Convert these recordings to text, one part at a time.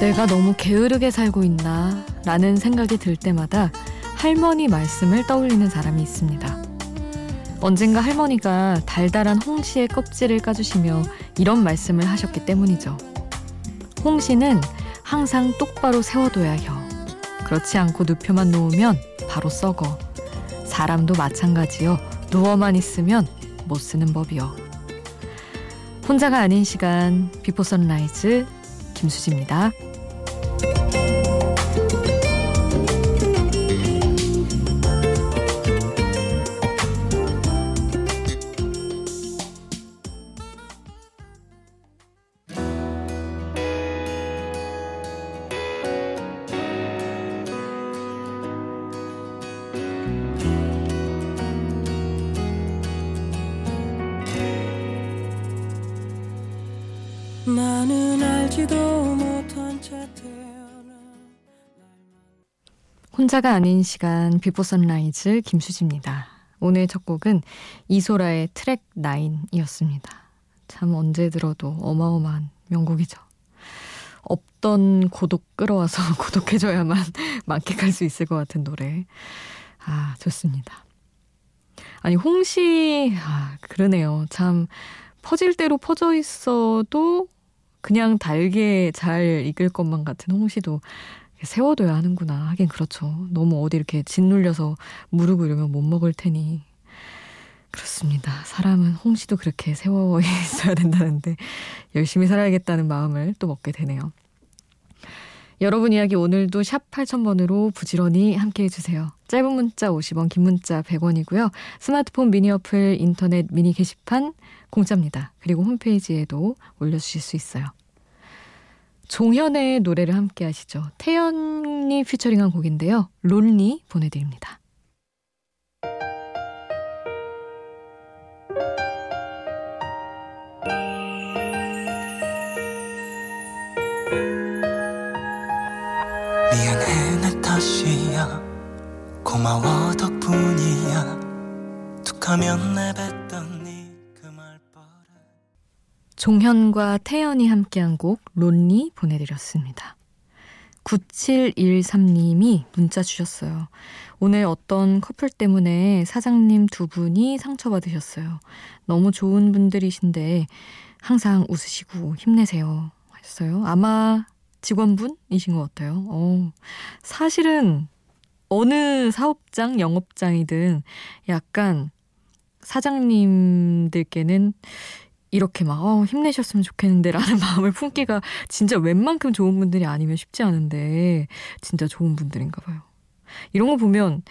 내가 너무 게으르게 살고 있나 라는 생각이 들 때마다 할머니 말씀을 떠올리는 사람이 있습니다. 언젠가 할머니가 달달한 홍시의 껍질을 까주시며 이런 말씀을 하셨기 때문이죠. 홍시는 항상 똑바로 세워둬야 혀. 그렇지 않고 눕혀만 놓으면 바로 썩어. 사람도 마찬가지요. 누워만 있으면 못 쓰는 법이요. 혼자가 아닌 시간 비포 선라이즈 김수지입니다. 혼자가 아닌 시간 비포 선라이즈 김수지입니다. 오늘 첫 곡은 이소라의 트랙 9이었습니다. 참 언제 들어도 어마어마한 명곡이죠. 없던 고독 끌어와서 고독해져야만 만끽할 수 있을 것 같은 노래. 아, 좋습니다. 아니, 홍시, 아, 그러네요. 참, 퍼질 대로 퍼져 있어도 그냥 달게 잘 익을 것만 같은 홍시도 세워둬야 하는구나. 하긴 그렇죠. 너무 어디 이렇게 짓눌려서 무르고 이러면 못 먹을 테니. 그렇습니다. 사람은 홍시도 그렇게 세워 있어야 된다는데 열심히 살아야겠다는 마음을 또 먹게 되네요. 여러분 이야기 오늘도 샵 8000번으로 부지런히 함께 해주세요. 짧은 문자 50원, 긴 문자 100원이고요. 스마트폰 미니 어플, 인터넷 미니 게시판 공짜입니다. 그리고 홈페이지에도 올려주실 수 있어요. 종현의 노래를 함께 하시죠. 태연이 피처링한 곡인데요. 론리 보내드립니다. 고마워 덕분이야 툭하면 내뱉던 종현과 태연이 함께한 곡 론리 보내드렸습니다. 9713님이 문자 주셨어요. 오늘 어떤 커플 때문에 사장님 두 분이 상처받으셨어요. 너무 좋은 분들이신데 항상 웃으시고 힘내세요. 하셨어요. 아마 직원분이신 것 같아요. 어, 사실은 어느 사업장, 영업장이든 약간 사장님들께는 이렇게 막 어, 힘내셨으면 좋겠는데 라는 마음을 품기가 진짜 웬만큼 좋은 분들이 아니면 쉽지 않은데 진짜 좋은 분들인가 봐요. 이런 거 보면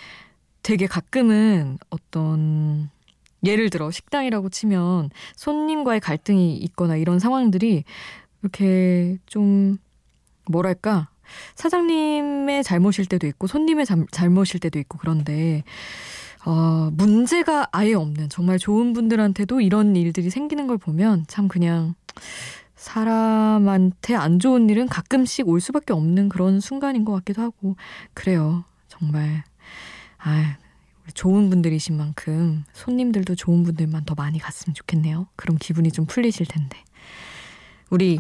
되게 가끔은 어떤 예를 들어 식당이라고 치면 손님과의 갈등이 있거나 이런 상황들이 이렇게 좀 뭐랄까 사장님의 잘못일 때도 있고 손님의 잠, 잘못일 때도 있고 그런데 어, 문제가 아예 없는 정말 좋은 분들한테도 이런 일들이 생기는 걸 보면 참 그냥 사람한테 안 좋은 일은 가끔씩 올 수밖에 없는 그런 순간인 것 같기도 하고 그래요. 정말 아 좋은 분들이신 만큼 손님들도 좋은 분들만 더 많이 갔으면 좋겠네요. 그럼 기분이 좀 풀리실 텐데. 우리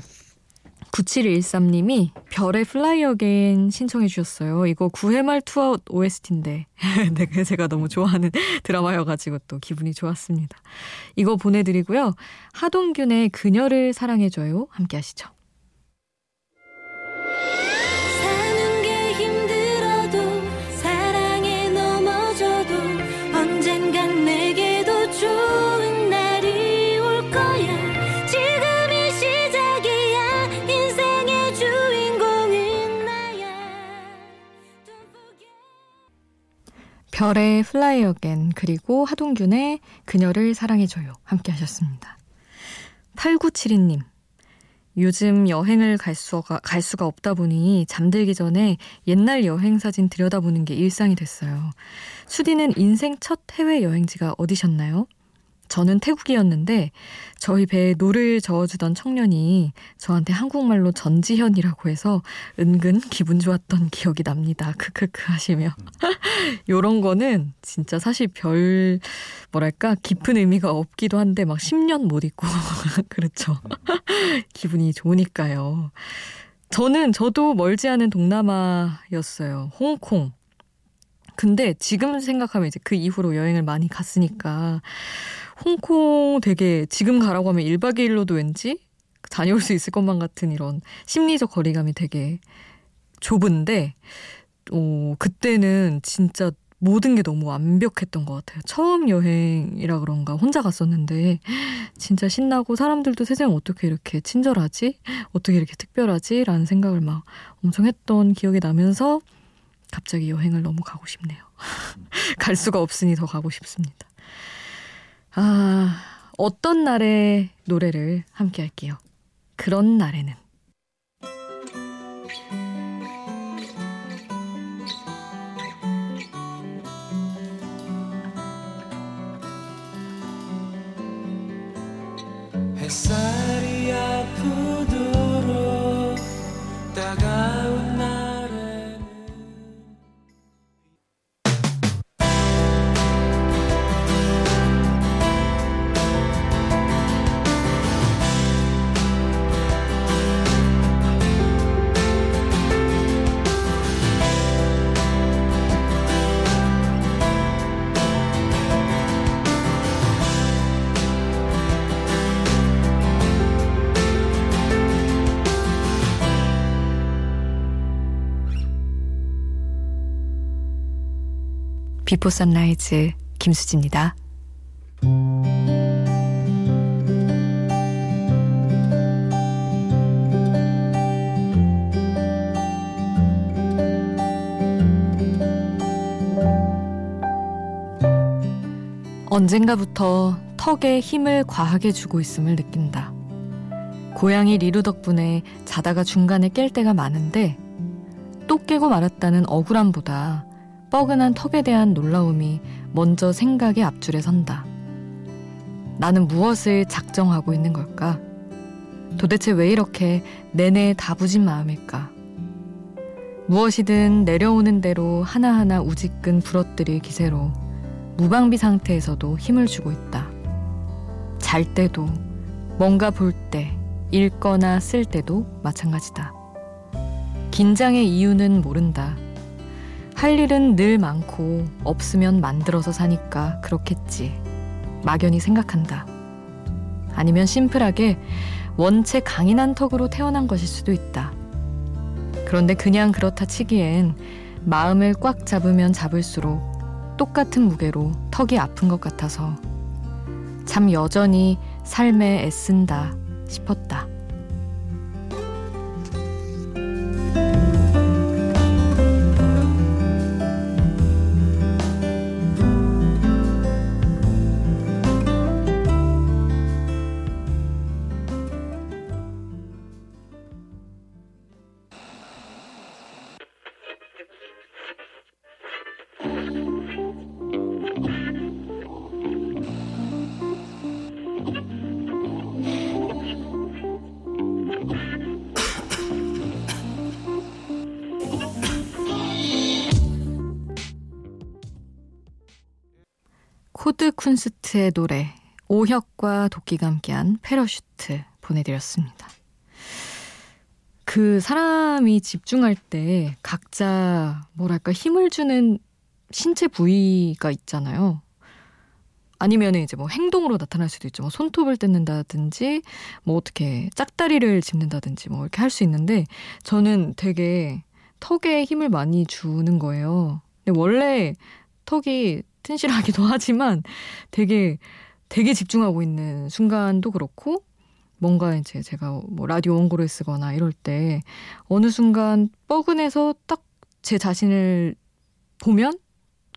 9713님이 별의 Fly Again 신청해 주셨어요. 이거 9회말 투아웃 OST인데 네, 제가 너무 좋아하는 드라마여가지고 또 기분이 좋았습니다. 이거 보내드리고요. 하동균의 그녀를 사랑해줘요. 함께 하시죠. 별의 Fly Again 그리고 하동균의 그녀를 사랑해줘요 함께 하셨습니다. 8972님 요즘 여행을 갈 수가, 갈 수가 없다 보니 잠들기 전에 옛날 여행 사진 들여다보는 게 일상이 됐어요. 수디는 인생 첫 해외 여행지가 어디셨나요? 저는 태국이었는데 저희 배에 노를 저어주던 청년이 저한테 한국말로 전지현이라고 해서 은근 기분 좋았던 기억이 납니다. 크크크 하시며 요런 거는 진짜 사실 별 뭐랄까 깊은 의미가 없기도 한데 막 10년 못 잊고 그렇죠. 기분이 좋으니까요. 저는 저도 멀지 않은 동남아였어요. 홍콩. 근데 지금 생각하면 이제 그 이후로 여행을 많이 갔으니까 홍콩 되게 지금 가라고 하면 1박 2일로도 왠지 다녀올 수 있을 것만 같은 이런 심리적 거리감이 되게 좁은데 어, 그때는 진짜 모든 게 너무 완벽했던 것 같아요. 처음 여행이라 그런가 혼자 갔었는데 진짜 신나고 사람들도 세상에 어떻게 이렇게 친절하지? 어떻게 이렇게 특별하지? 라는 생각을 막 엄청 했던 기억이 나면서 갑자기 여행을 너무 가고 싶네요. 갈 수가 없으니 더 가고 싶습니다. 아, 어떤 날의 노래를 함께 할게요. 그런 날에는. 햇살 Before Sunrise 김수지입니다. 언젠가부터 턱에 힘을 과하게 주고 있음을 느낀다. 고양이 리루 덕분에 자다가 중간에 깰 때가 많은데 또 깨고 말았다는 억울함보다 뻐근한 턱에 대한 놀라움이 먼저 생각의 앞줄에 선다. 나는 무엇을 작정하고 있는 걸까? 도대체 왜 이렇게 내내 다부진 마음일까? 무엇이든 내려오는 대로 하나하나 우지끈 부러뜨릴 기세로 무방비 상태에서도 힘을 주고 있다. 잘 때도, 뭔가 볼 때, 읽거나 쓸 때도 마찬가지다. 긴장의 이유는 모른다. 할 일은 늘 많고 없으면 만들어서 사니까 그렇겠지. 막연히 생각한다. 아니면 심플하게 원체 강인한 턱으로 태어난 것일 수도 있다. 그런데 그냥 그렇다 치기엔 마음을 꽉 잡으면 잡을수록 똑같은 무게로 턱이 아픈 것 같아서 참 여전히 삶에 애쓴다 싶었다. 코드 쿤스트의 노래 오혁과 도끼가 함께한 Parachute 보내드렸습니다. 그 사람이 집중할 때 각자 뭐랄까 힘을 주는 신체 부위가 있잖아요. 아니면 이제 뭐 행동으로 나타날 수도 있죠. 뭐 손톱을 뜯는다든지, 뭐 어떻게 짝다리를 짚는다든지, 뭐 이렇게 할 수 있는데, 저는 되게 턱에 힘을 많이 주는 거예요. 근데 원래 턱이 튼실하기도 하지만 되게 되게 집중하고 있는 순간도 그렇고 뭔가 이제 제가 뭐 라디오 원고를 쓰거나 이럴 때 어느 순간 뻐근해서 딱 제 자신을 보면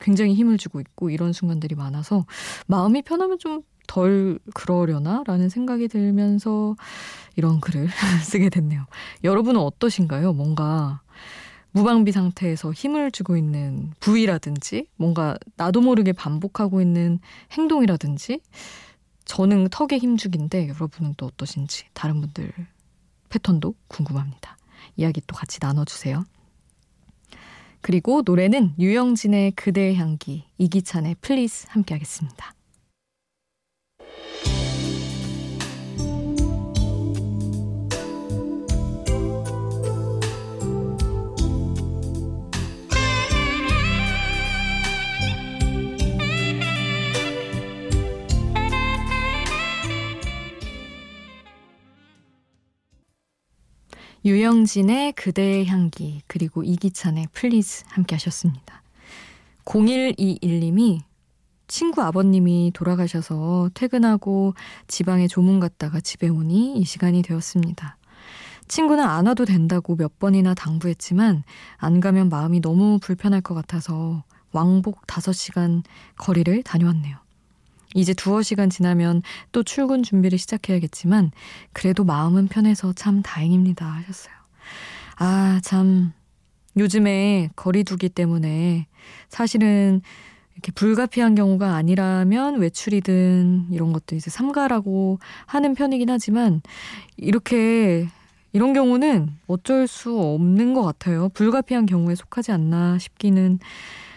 굉장히 힘을 주고 있고 이런 순간들이 많아서 마음이 편하면 좀 덜 그러려나? 라는 생각이 들면서 이런 글을 쓰게 됐네요. 여러분은 어떠신가요? 뭔가 무방비 상태에서 힘을 주고 있는 부위라든지 뭔가 나도 모르게 반복하고 있는 행동이라든지 저는 턱에 힘주기인데 여러분은 또 어떠신지 다른 분들 패턴도 궁금합니다. 이야기 또 같이 나눠주세요. 그리고 노래는 유영진의 그대의 향기, 이기찬의 Please 함께 하겠습니다. 유영진의 그대의 향기 그리고 이기찬의 Please 함께 하셨습니다. 0121님이 친구 아버님이 돌아가셔서 퇴근하고 지방에 조문 갔다가 집에 오니 이 시간이 되었습니다. 친구는 안 와도 된다고 몇 번이나 당부했지만 안 가면 마음이 너무 불편할 것 같아서 왕복 5시간 거리를 다녀왔네요. 이제 두어 시간 지나면 또 출근 준비를 시작해야겠지만 그래도 마음은 편해서 참 다행입니다 하셨어요. 아, 참 요즘에 거리두기 때문에 사실은 이렇게 불가피한 경우가 아니라면 외출이든 이런 것도 이제 삼가라고 하는 편이긴 하지만 이렇게 이런 경우는 어쩔 수 없는 것 같아요. 불가피한 경우에 속하지 않나 싶기는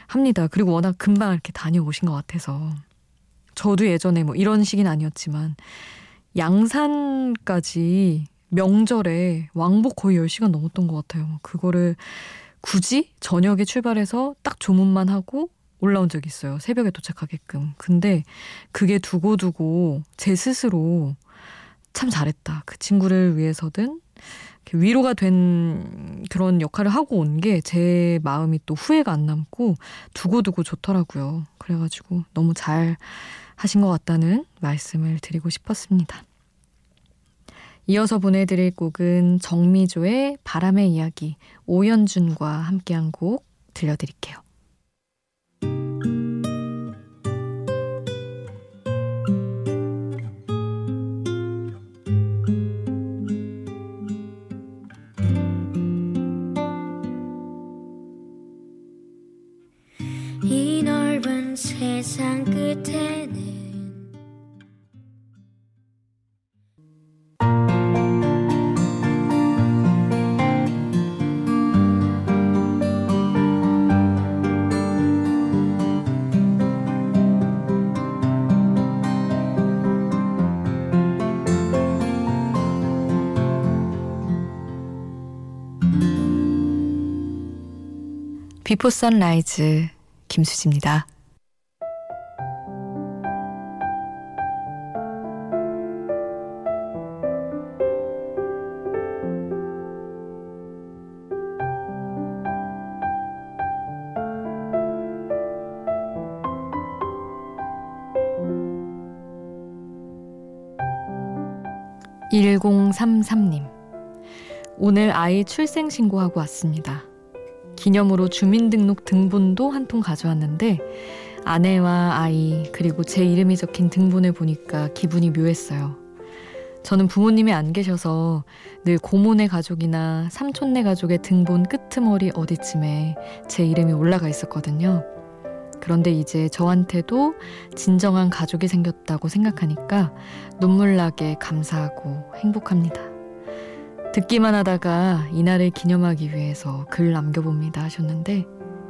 합니다. 그리고 워낙 금방 이렇게 다녀오신 것 같아서. 저도 예전에 뭐 이런 시기는 아니었지만 양산까지 명절에 왕복 거의 10시간 넘었던 것 같아요. 그거를 굳이 저녁에 출발해서 딱 조문만 하고 올라온 적이 있어요. 새벽에 도착하게끔. 근데 그게 두고두고 제 스스로 참 잘했다. 그 친구를 위해서든 위로가 된 그런 역할을 하고 온 게 제 마음이 또 후회가 안 남고 두고두고 좋더라고요. 그래가지고 너무 잘 하신 것 같다는 말씀을 드리고 싶었습니다. 이어서 보내드릴 곡은 정미조의 바람의 이야기 오연준과 함께한 곡 들려드릴게요. 세상 끝에는 비포 선라이즈 김수지입니다. (1033님) 오늘 아이 출생신고하고 왔습니다. 기념으로 주민등록 등본도 한 통 가져왔는데 아내와 아이 그리고 제 이름이 적힌 등본을 보니까 기분이 묘했어요. 저는 부모님이 안 계셔서 늘 고모네 가족이나 삼촌네 가족의 등본 끄트머리 어디쯤에 제 이름이 올라가 있었거든요. 그런데 이제 저한테도 진정한 가족이 생겼다고 생각하니까 눈물 나게 감사하고 행복합니다. 듣기만 하다가 이날을 기념하기 위해서 글 남겨봅니다 하셨는데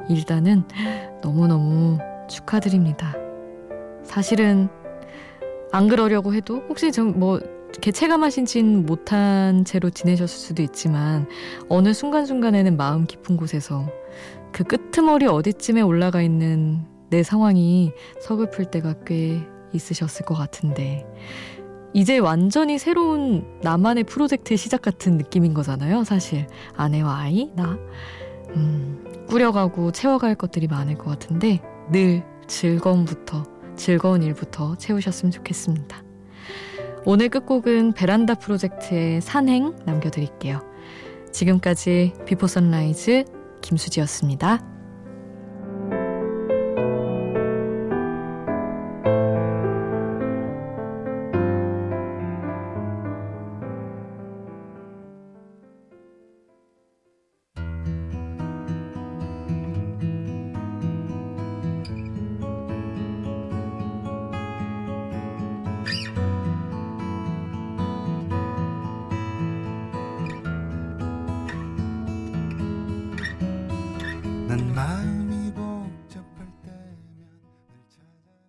일단은 너무너무 축하드립니다. 사실은 안 그러려고 해도 혹시 좀뭐 이렇게 체감하신진 못한 채로 지내셨을 수도 있지만 어느 순간순간에는 마음 깊은 곳에서 그 끄트머리 어디쯤에 올라가 있는 내 상황이 서글플 때가 꽤 있으셨을 것 같은데 이제 완전히 새로운 나만의 프로젝트의 시작 같은 느낌인 거잖아요. 사실 아내와 아이, 나 음, 꾸려가고 채워갈 것들이 많을 것 같은데 늘 즐거움부터 즐거운 일부터 채우셨으면 좋겠습니다. 오늘 끝곡은 베란다 프로젝트의 산행 남겨드릴게요. 지금까지 Before Sunrise 김수지였습니다.